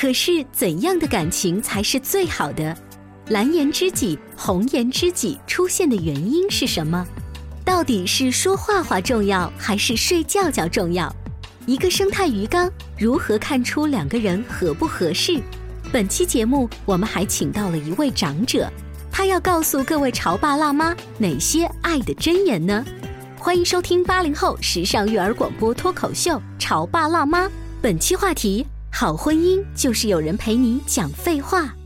可是怎样的感情才是最好的？蓝颜知己、红颜知己出现的原因是什么？到底是说话话重要，还是睡觉觉重要？一个生态鱼缸如何看出两个人合不合适？本期节目我们还请到了一位长者，他要告诉各位潮爸辣妈哪些爱的箴言呢？欢迎收听八零后时尚育儿广播脱口秀《潮爸辣妈》，本期话题：好婚姻就是有人陪你讲废话。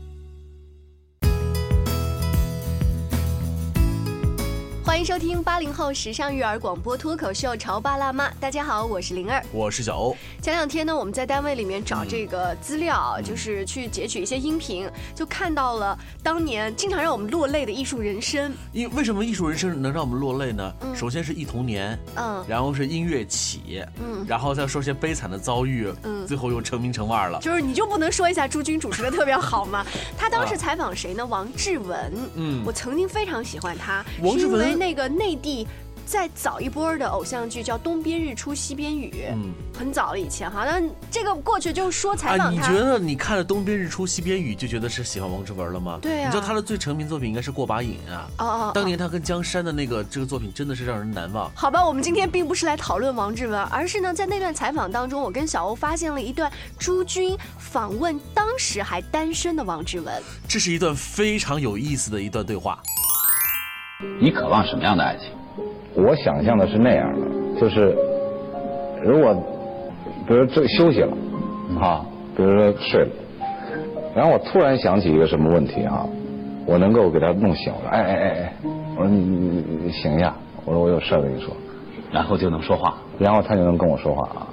迎收听八零后时尚育儿广播脱口秀《潮爸辣妈》，大家好，我是灵儿。我是小欧。前两天呢，我们在单位里面找这个资料，就是去截取一些音频，就看到了当年经常让我们落泪的艺术人生。因为什么艺术人生能让我们落泪呢？首先是忆童年，嗯然后是音乐起，嗯，然后再说些悲惨的遭遇，嗯最后又成名成腕了。就是你就不能说一下朱军主持的特别好吗？他当时采访谁呢？王志文。嗯我曾经非常喜欢他，王志文是因为那个内地。再早一波的偶像剧叫《东边日出西边雨》，嗯很早了以前，好像这个过去就说采啊，访他，你觉得你看了《东边日出西边雨》就觉得是喜欢王志文了吗？对啊你知道他的最成名作品应该是《过把瘾》啊。哦哦，哦当年他跟江山的那个这个作品真的是让人难忘。好吧，我们今天并不是来讨论王志文，而是呢，在那段采访当中，我跟小欧发现了一段朱军访问当时还单身的王志文。这是一段非常有意思的一段对话。你渴望什么样的爱情？我想象的是那样的，就是如果比如这休息了啊，比如说睡了，然后我突然想起一个什么问题啊，我能够给他弄醒了，哎哎哎哎，我说你你你你醒一下，我说我有事儿跟你说，然后就能说话，然后他就能跟我说话啊，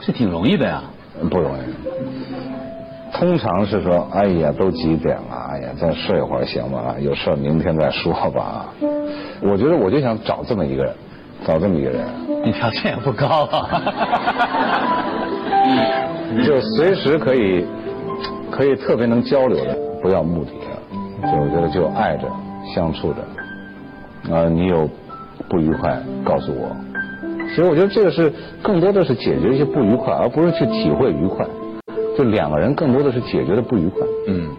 这挺容易的呀。不容易。通常是说，哎呀，都几点了？哎呀，再睡会儿行吗？有事儿明天再说吧。我觉得我就想找这么一个人，找这么一个人，你条件也不高啊。就随时可以可以特别能交流的，不要目的的，就我觉得就爱着相处着，啊，你有不愉快告诉我。其实我觉得这个是更多的是解决一些不愉快，而不是去体会愉快。就两个人更多的是解决的不愉快。嗯，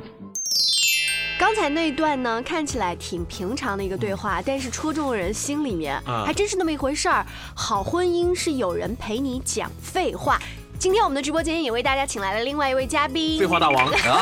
刚才那段呢，看起来挺平常的一个对话，但是戳中了人心里面，啊还真是那么一回事儿。好婚姻是有人陪你讲废话。今天我们的直播间也为大家请来了另外一位嘉宾，废话大王 啊，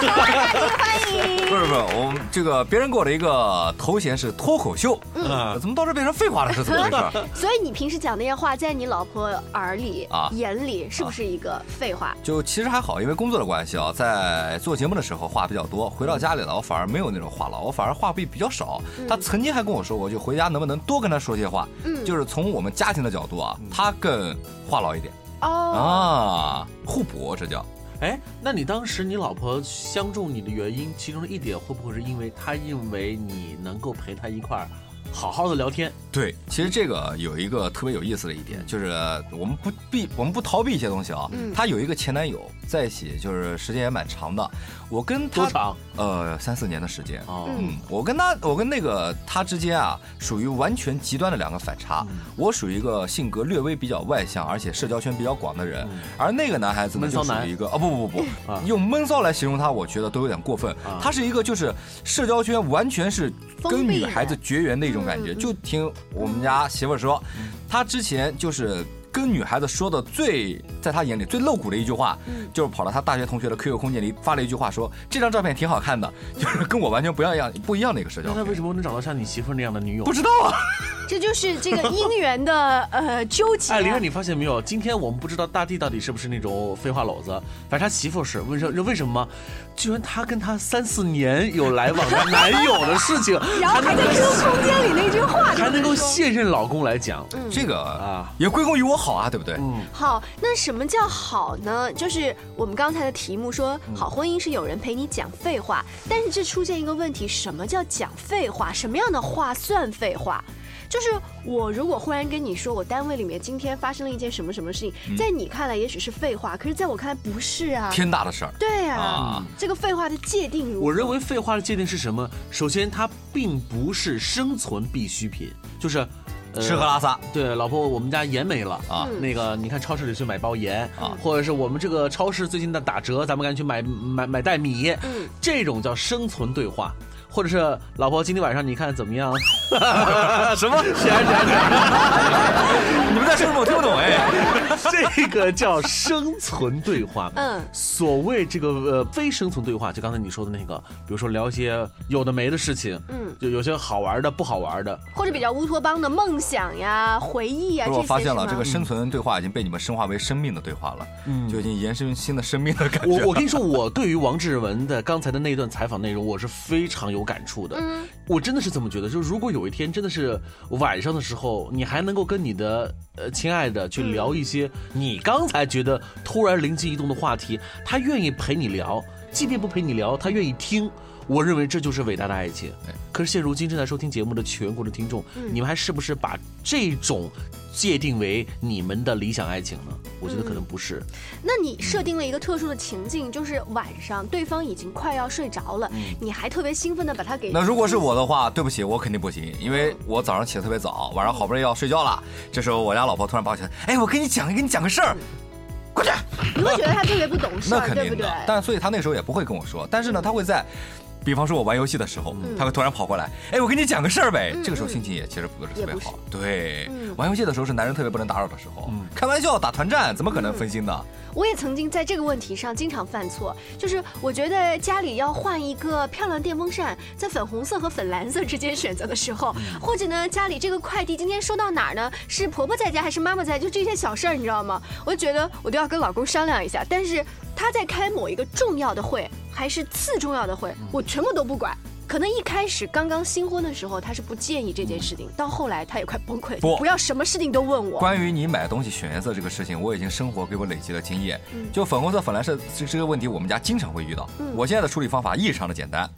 欢迎。不是不是，我们这个别人给我的一个头衔是脱口秀，嗯怎么到这变成废话了？是怎么回事？所以你平时讲那些话，在你老婆耳里、啊眼里，是不是一个废话？就其实还好，因为工作的关系啊，在做节目的时候话比较多，回到家里了，我反而没有那种话痨，我反而话比比较少。他曾经还跟我说过，就回家能不能多跟他说些话，嗯就是从我们家庭的角度啊，他更话痨一点哦，啊，互补，这叫。哎，那你当时你老婆相中你的原因，其中的一点会不会是因为她认为你能够陪她一块儿好好的聊天？对，其实这个有一个特别有意思的一点，就是我们不避，我们不逃避一些东西啊。嗯她有一个前男友，在一起就是时间也蛮长的。我跟他多长？呃，三四年的时间。哦，嗯，我跟他，我跟那个他之间啊，属于完全极端的两个反差。我属于一个性格略微比较外向，而且社交圈比较广的人，而那个男孩子呢，就属于一个哦不不不不，啊用闷骚来形容他，我觉得都有点过分。啊他是一个就是社交圈完全是跟女孩子绝缘的一种感觉。就听我们家媳妇儿说，他之前就是。跟女孩子说的最，在他眼里最露骨的一句话，嗯就是跑到他大学同学的 QQ 空间里发了一句话，说这张照片挺好看的，就是跟我完全不一样不一样的一个社交。那他为什么能找到像你媳妇那样的女友？不知道啊，这就是这个姻缘的呃纠结。哎，林儿，你发现没有？今天我们不知道大地到底是不是那种废话篓子，反正他媳妇是。为什为什么吗？居然他跟他三四年有来往的男友的事情，然后还在 QQ 空间里那句话还能够现任老公来讲，这个啊也归功于我好啊，对不对？嗯，好，那什么叫好呢？就是我们刚才的题目说，嗯好婚姻是有人陪你讲废话，但是这出现一个问题，什么叫讲废话？什么样的话算废话？就是我如果忽然跟你说，我单位里面今天发生了一件什么什么事情，在你看来也许是废话，可是在我看来不是啊。天大的事儿。对啊，啊这个废话的界定如何？我认为废话的界定是什么？首先，它并不是生存必需品，就是。呃吃喝拉撒，对，老婆，我们家盐没了啊那个你看超市里去买包盐啊或者是我们这个超市最近的打折，咱们赶紧去买买买袋米，嗯这种叫生存对话。或者是老婆，今天晚上你看怎么样？什么？是啊是啊是啊！你们在说什么？我听不懂哎。这个叫生存对话。嗯所谓这个呃非生存对话，就刚才你说的那个，比如说聊一些有的没的事情，嗯，就有些好玩的、不好玩的。或者比较乌托邦的梦想呀、回忆呀，我发现了，这个生存对话已经被你们升华为生命的对话了，嗯就已经延伸新的生命的感觉。我我跟你说，我对于王志文的刚才的那段采访内容，我是非常有感触的。嗯我真的是这么觉得，就是如果有一天真的是晚上的时候，你还能够跟你的呃亲爱的去聊一些你刚才觉得突然灵机一动的话题，他愿意陪你聊，即便不陪你聊，他愿意听。我认为这就是伟大的爱情。可是现如今正在收听节目的全国的听众，嗯你们还是不是把这种界定为你们的理想爱情呢？我觉得可能不是。那你设定了一个特殊的情境，就是晚上对方已经快要睡着了，你还特别兴奋的把他给那如果是我的话，对不起，我肯定不行，因为我早上起得特别早，晚上好不容易要睡觉了，这时候我家老婆突然抱起来，哎，我跟你讲，跟你讲个事儿，过去。你会觉得他特别不懂事那儿，对不对肯定的？，但所以他那时候也不会跟我说，但是呢，他会在。比方说，我玩游戏的时候，他会突然跑过来，哎，我跟你讲个事儿呗。嗯这个时候心情也其实不是特别好。对嗯，玩游戏的时候是男人特别不能打扰的时候。开玩笑，打团战怎么可能分心呢？我也曾经在这个问题上经常犯错，就是我觉得家里要换一个漂亮电风扇，在粉红色和粉蓝色之间选择的时候，或者呢，家里这个快递今天收到哪儿呢？是婆婆在家还是妈妈在？就这些小事儿，你知道吗？我就觉得我都要跟老公商量一下，但是他在开某一个重要的会，还是次重要的会，我全部都不管。可能一开始刚刚新婚的时候，他是不介意这件事情，到后来他也快崩溃了，不不要什么事情都问我。关于你买东西选颜色这个事情，我已经生活给我累积了经验。就粉红色、粉蓝色这这个问题，我们家经常会遇到。我现在的处理方法异常的简单，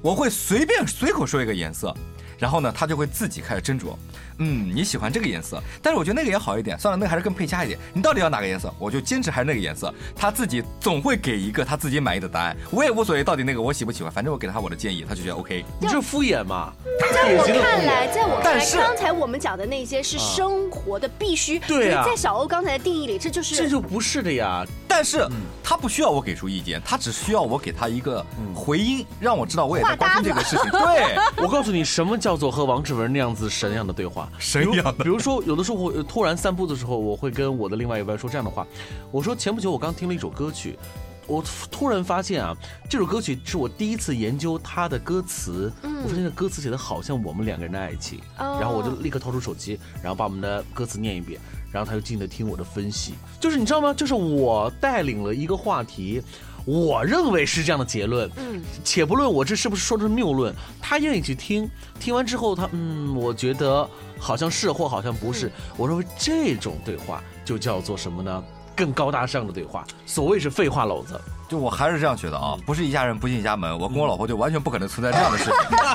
我会随便随口说一个颜色。然后呢，他就会自己开始斟酌，嗯，你喜欢这个颜色，但是我觉得那个也好一点，算了，那个还是更配家一点。你到底要哪个颜色？我就坚持还是那个颜色。他自己总会给一个他自己满意的答案，我也无所谓到底那个我喜不喜欢，反正我给他我的建议，他就觉得 OK。你这敷衍嘛？在我看来，在我看来，刚才我们讲的那些是生活的必须。对啊在小欧刚才的定义里，这就是这就不是的呀。但是他不需要我给出意见，他只需要我给他一个回音，让我知道我也在关心这个事情。对，我告诉你，什么叫做和王志文那样子神一样的对话？神一样的比如说，有的时候我呃突然散步的时候，我会跟我的另外一半说这样的话：我说前不久我刚听了一首歌曲。我突然发现啊，这首歌曲是我第一次研究它的歌词。嗯我发现这歌词写的好像我们两个人的爱情，哦然后我就立刻掏出手机，然后把我们的歌词念一遍，然后他就静的听我的分析。就是你知道吗？就是我带领了一个话题，我认为是这样的结论。嗯，且不论我这是不是说的是谬论，他愿意去听，听完之后他嗯，我觉得好像是或好像不是。我认为这种对话就叫做什么呢？更高大上的对话，所谓是废话篓子。就我还是这样觉得啊，不是一家人不进一家门，我跟我老婆就完全不可能存在这样的事情。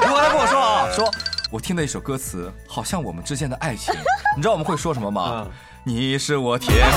如果她跟我说啊，说我听的一首歌词，好像我们之间的爱情，你知道我们会说什么吗？你是我天。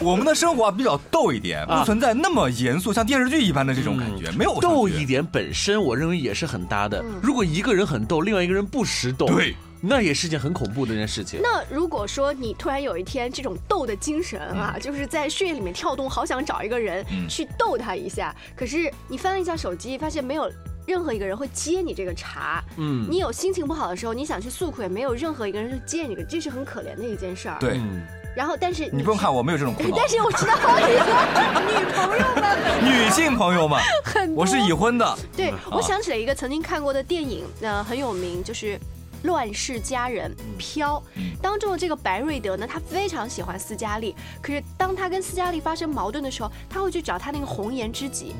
我们的生活啊比较逗一点，啊不存在那么严肃，像电视剧一般的这种感觉，没有逗一点本身，我认为也是很搭的。如果一个人很逗，另外一个人不识逗，对，那也是件很恐怖的一件事情。那如果说你突然有一天这种斗的精神啊，嗯。就是在血液里面跳动，好想找一个人去斗他一下，可是你翻了一下手机，发现没有。任何一个人会接你这个茬，嗯。你有心情不好的时候，你想去诉苦，也没有任何一个人去接你，这是很可怜的一件事儿。。对，嗯，然后，但是你不用看我没有这种苦恼，但是我知道好几个女朋友们女性朋友们，很多。我是已婚的，对，嗯。我想起了一个曾经看过的电影，呃，很有名，就是《乱世佳人》飘。当中的这个白瑞德呢，他非常喜欢斯嘉丽，可是当他跟斯嘉丽发生矛盾的时候，他会去找他那个红颜知己。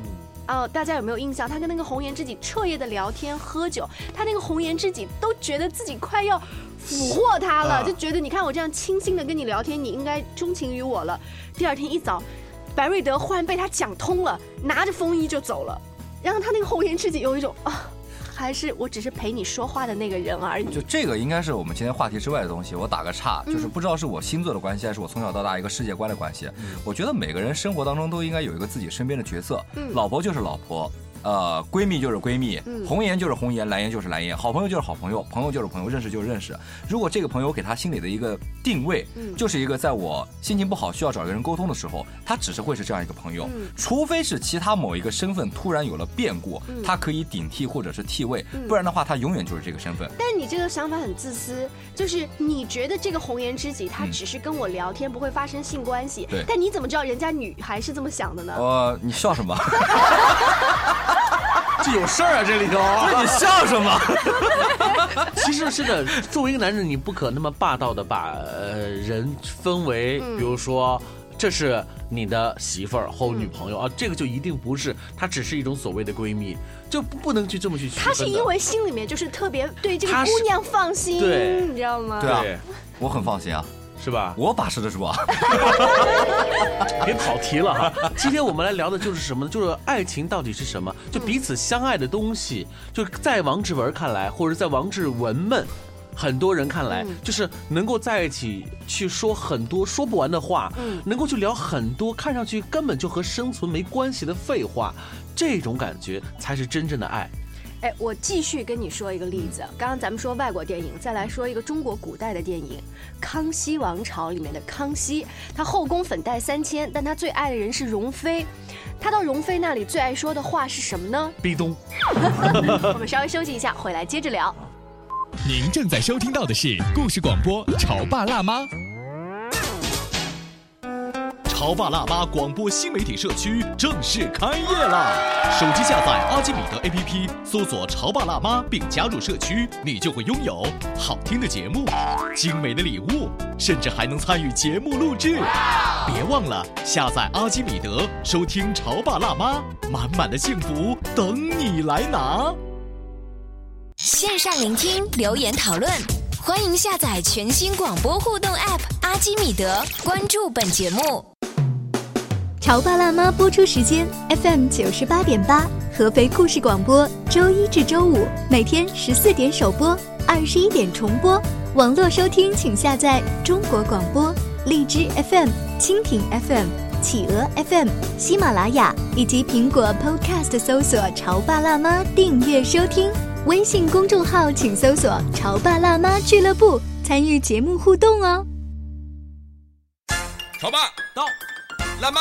哦，大家有没有印象？他跟那个红颜知己彻夜的聊天喝酒，他那个红颜知己都觉得自己快要俘获他了，啊就觉得你看我这样清新的跟你聊天，你应该钟情于我了。第二天一早，白瑞德忽然被他讲通了，拿着风衣就走了。然后他那个红颜知己有一种啊，还是我只是陪你说话的那个人而已。就这个应该是我们今天话题之外的东西。我打个岔，就是不知道是我星座的关系，还是我从小到大一个世界观的关系。我觉得每个人生活当中都应该有一个自己身边的角色，老婆就是老婆。呃，闺蜜就是闺蜜，红颜就是红颜，蓝颜就是蓝颜，好朋友就是好朋友，朋友就是朋友，认识就是认识。如果这个朋友给他心里的一个定位，就是一个在我心情不好需要找一个人沟通的时候，他只是会是这样一个朋友，除非是其他某一个身份突然有了变故，他可以顶替或者是替位，不然的话他永远就是这个身份。但你这个想法很自私，就是你觉得这个红颜知己他只是跟我聊天，不会发生性关系。对但你怎么知道人家女孩是这么想的呢？呃，你笑什么？这有事儿啊，这里头。你笑什么？其实是的，作为一个男人，你不可那么霸道的把呃人分为，比如说。这是你的媳妇儿或女朋友啊，这个就一定不是，她只是一种所谓的闺蜜，就不不能去这么去区分的。他是因为心里面就是特别对这个姑娘放心，对你知道吗？对啊对，我很放心啊，是吧？我把持得住啊。别跑题了哈。今天我们来聊的就是什么呢？就是爱情到底是什么？就彼此相爱的东西，就是在王志文看来，或者在王志文们。很多人看来，就是能够在一起去说很多说不完的话，能够去聊很多看上去根本就和生存没关系的废话，这种感觉才是真正的爱。哎，我继续跟你说一个例子。刚刚咱们说外国电影，再来说一个中国古代的电影《康熙王朝》里面的康熙，他后宫粉黛三千，但他最爱的人是容妃。他到容妃那里最爱说的话是什么呢？壁咚，我们稍微休息一下，回来接着聊。您正在收听到的是故事广播《潮爸辣妈》。潮爸辣妈广播新媒体社区正式开业啦！手机下载阿基米德 APP，搜索“潮爸辣妈”并加入社区，你就会拥有好听的节目、精美的礼物，甚至还能参与节目录制。别忘了下载阿基米德，收听“潮爸辣妈”，满满的幸福等你来拿。线上聆听，留言讨论，欢迎下载全新广播互动 App 阿基米德，关注本节目。《潮爸辣妈》播出时间：FM 九十八点八，合肥故事广播，周一至周五每天十四点首播，二十一点重播。网络收听请下载中国广播、荔枝 FM、蜻蜓 FM、企鹅 FM、喜马拉雅以及苹果 Podcast 搜索“潮爸辣妈”订阅收听。微信公众号请搜索“潮爸辣妈俱乐部”，参与节目互动哦。潮爸到，辣妈，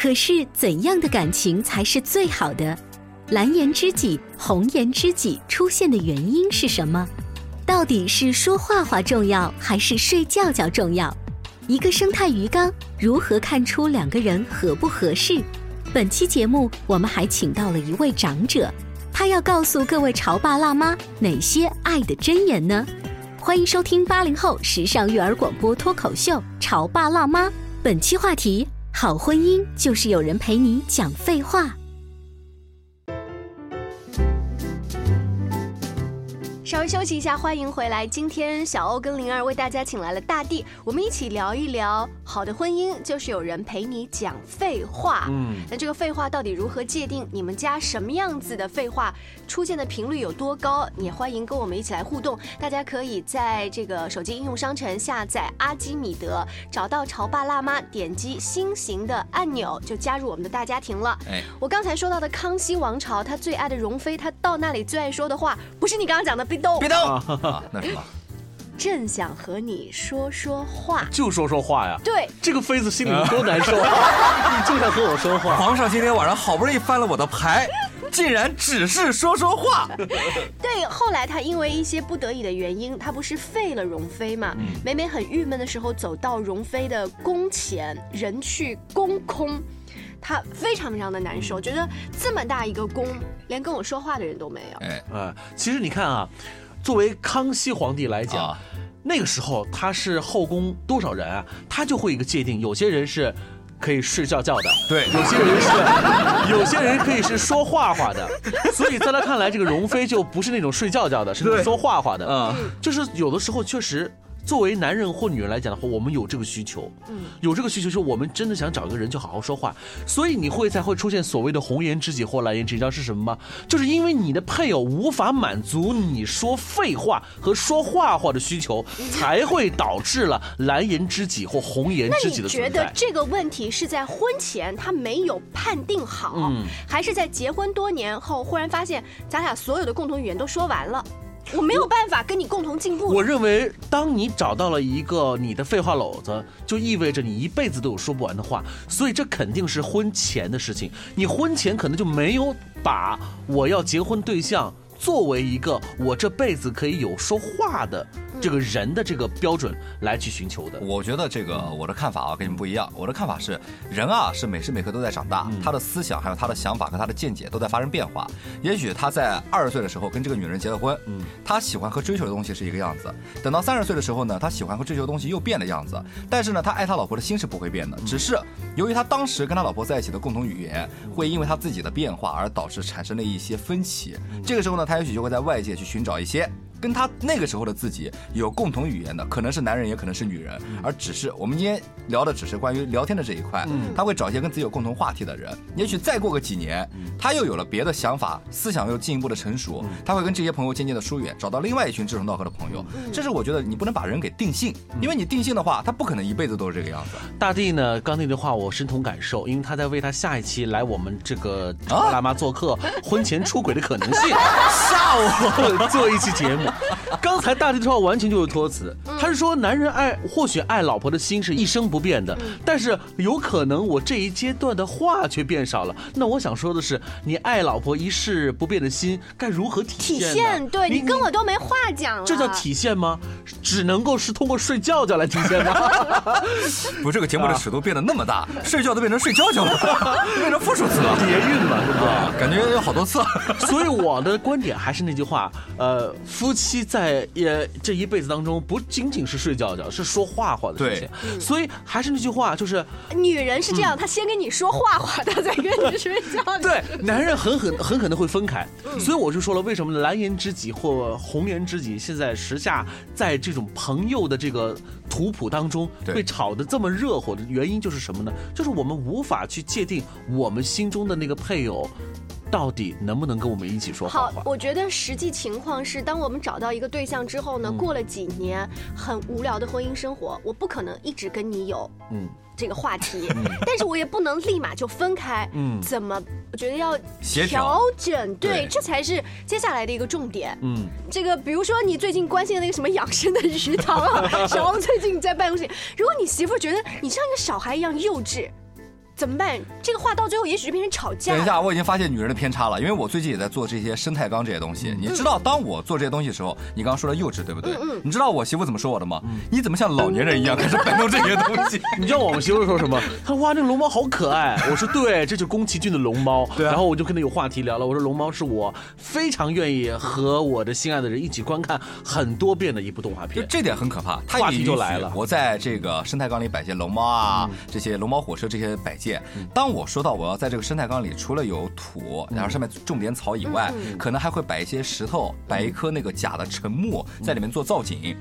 可是怎样的感情才是最好的？蓝颜知己、红颜知己出现的原因是什么？到底是说话话重要，还是睡觉觉重要？一个生态鱼缸如何看出两个人合不合适？本期节目我们还请到了一位长者，他要告诉各位潮爸辣妈哪些爱的箴言呢？欢迎收听八零后时尚育儿广播脱口秀《潮爸辣妈》，本期话题：好婚姻就是有人陪你讲废话。稍微休息一下，欢迎回来。今天小欧跟灵儿为大家请来了大地，我们一起聊一聊好的婚姻就是有人陪你讲废话。嗯，那这个废话到底如何界定？你们家什么样子的废话出现的频率有多高？也欢迎跟我们一起来互动。大家可以在这个手机应用商城下载阿基米德，找到潮爸辣妈，点击心形的按钮就加入我们的大家庭了。哎，我刚才说到的康熙王朝，他最爱的容妃，他到那里最爱说的话，不是你刚刚讲的。别动！那什么，正想和你说说话，就说说话呀。对，这个妃子心里多难受啊！你就想和我说话。皇上今天晚上好不容易翻了我的牌，竟然只是说说话。对，后来他因为一些不得已的原因，他不是废了容妃嘛？每每很郁闷的时候，走到容妃的宫前，人去宫空。他非常非常的难受，觉得这么大一个宫，连跟我说话的人都没有。哎，啊，其实你看啊，作为康熙皇帝来讲，那个时候他是后宫多少人啊，他就会一个界定，有些人是可以睡觉觉的，对，有些人是，有些人可以是说话话的，所以在他看来，这个容妃就不是那种睡觉觉的，是说话话的，嗯，就是有的时候确实。作为男人或女人来讲的话，我们有这个需求，嗯，有这个需求，就是我们真的想找一个人就好好说话，所以你会才会出现所谓的红颜知己或蓝颜知己，知道是什么吗？就是因为你的配偶无法满足你说废话和说话话的需求，才会导致了蓝颜知己或红颜知己的存在。那你觉得这个问题是在婚前他没有判定好，还是在结婚多年后忽然发现咱俩所有的共同语言都说完了？我没有办法跟你共同进步。我认为，当你找到了一个你的废话篓子，就意味着你一辈子都有说不完的话。所以这肯定是婚前的事情。你婚前可能就没有把我要结婚对象作为一个我这辈子可以有说话的。这个人的这个标准来去寻求的，我觉得这个我的看法啊跟你们不一样。我的看法是，人啊是每时每刻都在长大，他的思想还有他的想法和他的见解都在发生变化。也许他在二十岁的时候跟这个女人结了婚，嗯，他喜欢和追求的东西是一个样子。等到三十岁的时候呢，他喜欢和追求的东西又变了样子。但是呢，他爱他老婆的心是不会变的，只是由于他当时跟他老婆在一起的共同语言，会因为他自己的变化而导致产生了一些分歧。这个时候呢，他也许就会在外界去寻找一些。跟他那个时候的自己有共同语言的，可能是男人，也可能是女人，而只是我们今天聊的只是关于聊天的这一块。他会找一些跟自己有共同话题的人，也许再过个几年，他又有了别的想法，思想又进一步的成熟，他会跟这些朋友渐渐的疏远，找到另外一群志同道合的朋友。这是我觉得你不能把人给定性，因为你定性的话，他不可能一辈子都是这个样子。大地呢，刚那句话我深同感受，因为他在为他下一期来我们这个辣妈做客，婚前出轨的可能性，下午做一期节目，刚才。大地的话完全就是托词，他是说男人爱或许爱老婆的心是一生不变的，但是有可能我这一阶段的话却变少了。那我想说的是，你爱老婆一世不变的心该如何体现？体现对你跟我都没话讲了，这叫体现吗？只能够是通过睡觉觉来体现吗？不，这个节目的尺度变得那么大，睡觉都变成睡觉觉了，变成复数词了，叠韵了，是吧？感觉有好多次。所以我的观点还是那句话，呃，夫妻在。也这一辈子当中不仅仅是睡觉觉，是说话话的事情。所以还是那句话，就是女人是这样，她先跟你说话话，她再跟你睡觉。对，男人很很很可能会分开。所以我就说了，为什么蓝颜知己或红颜知己现在时下在这种朋友的这个图谱当中被炒得这么热火的原因就是什么呢？就是我们无法去界定我们心中的那个配偶。到底能不能跟我们一起说好话？我觉得实际情况是，当我们找到一个对象之后呢，过了几年很无聊的婚姻生活，我不可能一直跟你有嗯这个话题，但是我也不能立马就分开。嗯，怎么？我觉得要调整，对，这才是接下来的一个重点。嗯，这个比如说你最近关心的那个什么养生的鱼塘啊，小王最近在办公室，如果你媳妇觉得你像一个小孩一样幼稚。怎么办？这个话到最后也许就变成吵架。等一下，我已经发现女人的偏差了，因为我最近也在做这些生态缸这些东西。你知道，当我做这些东西的时候，你刚刚说的幼稚，对不对？嗯嗯你知道我媳妇怎么说我的吗？你怎么像老年人一样开始摆弄这些东西？你知道我们媳妇说什么？她说哇，那个龙猫好可爱。我说对，这就是宫崎骏的龙猫。对啊然后我就跟她有话题聊了。我说龙猫是我非常愿意和我的心爱的人一起观看很多遍的一部动画片。就这点很可怕，话题就来了我在这个生态缸里摆些龙猫啊，嗯这些龙猫火车这些摆件。当我说到我要在这个生态缸里，除了有土，然后上面种点草以外，嗯可能还会摆一些石头，摆一颗那个假的沉木在里面做造景。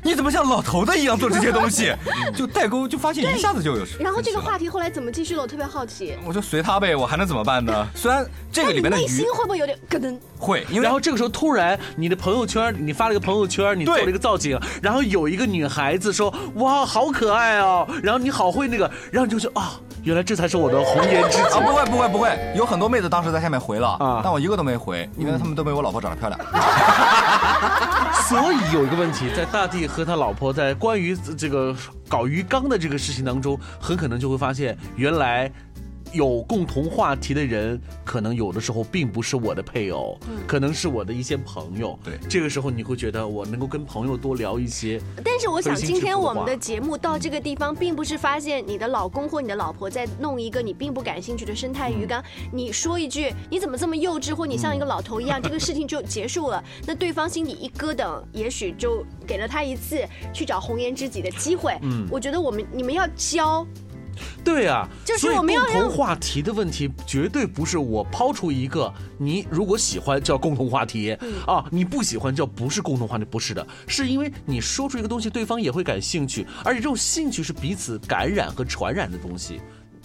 你怎么像老头子一样做这些东西？就代沟，就发现一下子就有。然后这个话题后来怎么继续了？我特别好奇。我就随他呗，我还能怎么办呢？虽然这个里面的鱼会不会有点咯噔？会，因为然后这个时候突然你的朋友圈，你发了一个朋友圈，你做了一个造景，然后有一个女孩子说哇好可爱哦，然后你好会那个，然后你就说啊，原来这才是我的红颜知己。啊，不会不会不会，有很多妹子当时在下面回了，但我一个都没回，因为他们都没我老婆长得漂亮。所以有一个问题，在大地和他老婆在关于这个搞鱼缸的这个事情当中，很可能就会发现，原来有共同话题的人，可能有的时候并不是我的配偶，嗯可能是我的一些朋友。对，这个时候你会觉得我能够跟朋友多聊一些。但是我想，今天我们的节目到这个地方，并不是发现你的老公或你的老婆在弄一个你并不感兴趣的生态鱼缸，你说一句你怎么这么幼稚，或你像一个老头一样，这个事情就结束了。那对方心里一咯噔，也许就给了他一次去找红颜知己的机会。嗯我觉得我们你们要教。对啊，就是所以我们要共同话题的问题，绝对不是我抛出一个你如果喜欢叫共同话题、嗯啊，你不喜欢叫不是共同话题，不是的，是因为你说出一个东西，对方也会感兴趣，而且这种兴趣是彼此感染和传染的东西。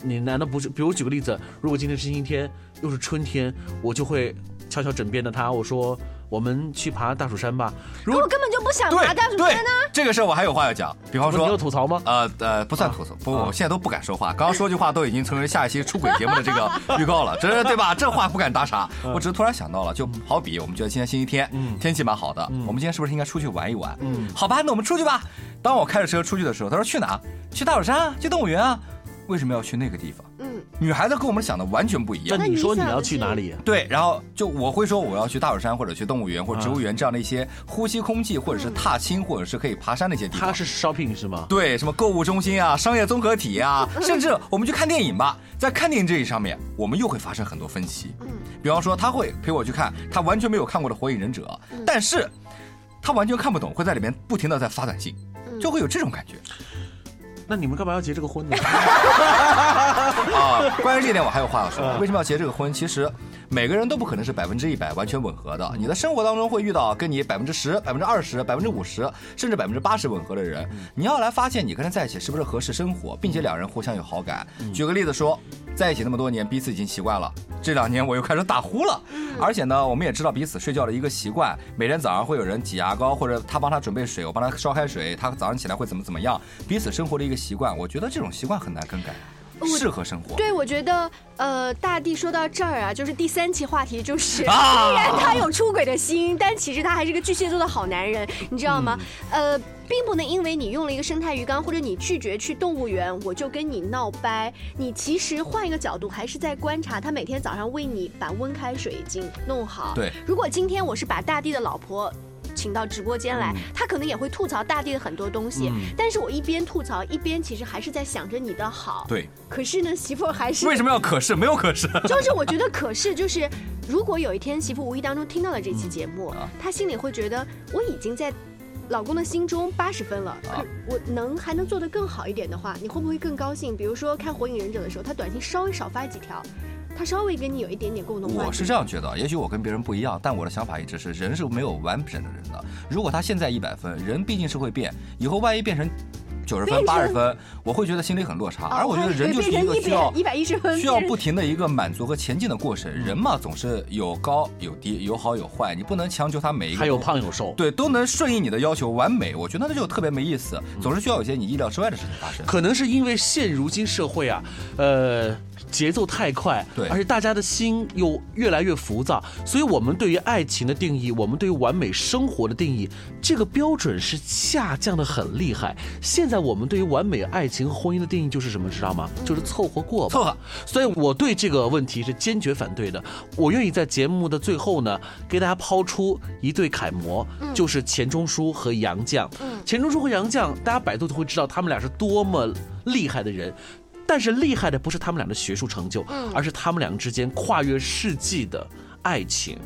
你难道不是？比如举个例子，如果今天是星期天，又是春天，我就会悄悄枕边的他，我说我们去爬大蜀山吧。如果可我根本就不想爬大蜀山呢。这个事儿我还有话要讲，比方说你有吐槽吗？呃呃，不算吐槽，不，我现在都不敢说话。刚刚说句话都已经成为下一期出轨节目的这个 预告了，这对吧？这话不敢打岔。我只是突然想到了，就好比我们觉得今天星期天，天气蛮好的，我们今天是不是应该出去玩一玩？嗯好吧，那我们出去吧。当我开着车出去的时候，他说去哪？去大蜀山啊，去动物园啊。为什么要去那个地方？嗯，女孩子跟我们想的完全不一样。那你说你要去哪里？对，然后就我会说我要去大蜀山或者去动物园或者植物园这样的一些呼吸空气或者是踏青或者是可以爬山的一些地方。他是 shopping 是吗？对，什么购物中心啊、商业综合体啊，甚至我们去看电影吧，在看电影这一上面，我们又会发生很多分歧。嗯，比方说他会陪我去看他完全没有看过的《火影忍者》，但是他完全看不懂，会在里面不停的在发短信，就会有这种感觉。那你们干嘛要结这个婚呢？啊，关于这一点我还有话要说。为什么要结这个婚？其实每个人都不可能是百分之一百完全吻合的。你的生活当中会遇到跟你百分之十、百分之二十、百分之五十，甚至百分之八十吻合的人。你要来发现你跟他在一起是不是合适生活，并且两人互相有好感。举个例子说，在一起那么多年，彼此已经习惯了。这两年我又开始打呼了，而且呢，我们也知道彼此睡觉的一个习惯，每天早上会有人挤牙膏，或者他帮他准备水，我帮他烧开水，他早上起来会怎么怎么样，彼此生活的一个习惯。我觉得这种习惯很难更改。适合生活。对，我觉得呃，大地说到这儿啊，就是第三期话题，就是啊 虽然他有出轨的心，但其实他还是个巨蟹座的好男人，你知道吗？呃，并不能因为你用了一个生态鱼缸，或者你拒绝去动物园，我就跟你闹掰。你其实换一个角度，还是在观察他每天早上为你把温开水已经弄好。对如果今天我是把大地的老婆。请到直播间来，他可能也会吐槽大地的很多东西，嗯但是我一边吐槽，一边其实还是在想着你的好。对，可是呢，媳妇儿还是为什么要可是？没有可是。就是我觉得，可是就是，如果有一天媳妇无意当中听到了这期节目，啊她心里会觉得我已经在老公的心中八十分了，啊可我能还能做得更好一点的话，你会不会更高兴？比如说看《火影忍者》的时候，他短信稍微少发几条，他稍微跟你有一点点共同。我是这样觉得，也许我跟别人不一样，但我的想法一直是人是没有完整的人的。如果他现在一百分，人毕竟是会变，以后万一变成九十分、八十分，我会觉得心里很落差。而我觉得人就是一个需要一百一十分，需要不停的一个满足和前进的过程。人嘛，总是有高有低，有好有坏，你不能强求他每一个还有胖有瘦，对，都能顺应你的要求完美，我觉得那就特别没意思。总是需要有些你意料之外的事情发生。可能是因为现如今社会啊，呃，节奏太快，对而且大家的心又越来越浮躁，所以我们对于爱情的定义，我们对于完美生活的定义，这个标准是下降的很厉害。现在我们对于完美爱情和婚姻的定义就是什么，知道吗？就是凑合过吧。凑合。所以我对这个问题是坚决反对的。我愿意在节目的最后呢，给大家抛出一对楷模，就是钱钟书和杨绛。钱钟书和杨绛，大家百度就会知道他们俩是多么厉害的人。但是厉害的不是他们俩的学术成就，而是他们两个之间跨越世纪的爱情，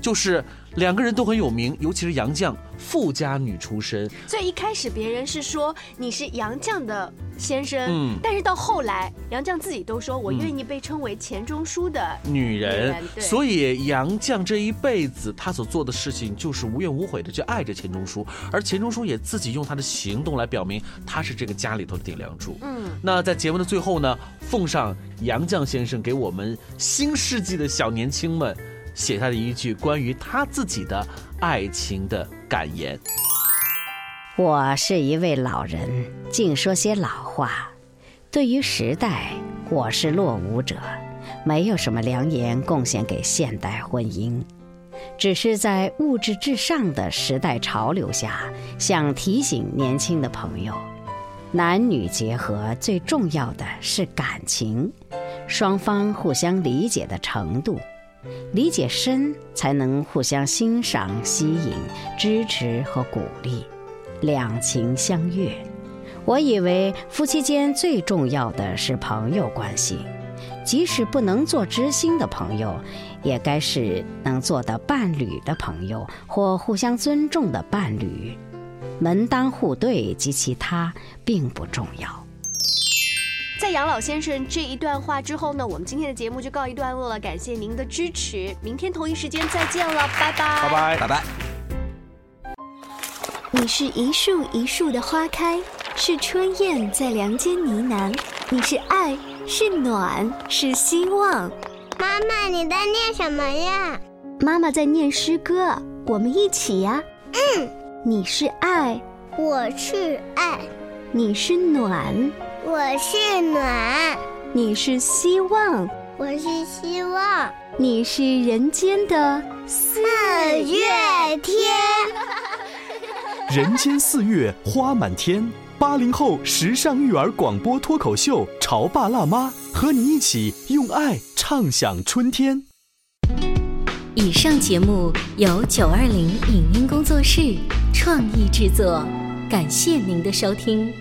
就是两个人都很有名，尤其是杨绛，富家女出身，所以一开始别人是说你是杨绛的先生，嗯。但是到后来杨绛自己都说我愿意被称为钱钟书的女人，对。所以杨绛这一辈子她所做的事情就是无怨无悔的，去爱着钱钟书，而钱钟书也自己用他的行动来表明他是这个家里头的顶梁柱。嗯，那在节目的最后呢，奉上杨绛先生给我们新世纪的小年轻们写下的一句关于他自己的爱情的感言。我是一位老人，净说些老话。对于时代，我是落伍者，没有什么良言贡献给现代婚姻。只是在物质至上的时代潮流下，想提醒年轻的朋友，男女结合最重要的是感情，双方互相理解的程度。理解深，才能互相欣赏、吸引、支持和鼓励，两情相悦。我以为夫妻间最重要的是朋友关系，即使不能做知心的朋友，也该是能做的伴侣的朋友或互相尊重的伴侣。门当户对及其他并不重要。在杨老先生这一段话之后呢，我们今天的节目就告一段落了。感谢您的支持，明天同一时间再见了，拜拜，拜拜，拜拜。你是一树一树的花开，是春燕在梁间呢喃，你是爱，是暖，是希望。妈妈，你在念什么呀？妈妈在念诗歌，我们一起呀。嗯，你是爱，我是爱，你是暖，我是暖，你是希望，我是希望，你是人间的四月天。人间四月花满天，八零后时尚育儿广播脱口秀《潮爸辣妈》，和你一起用爱畅享春天。以上节目由九二零影音工作室创意制作，感谢您的收听。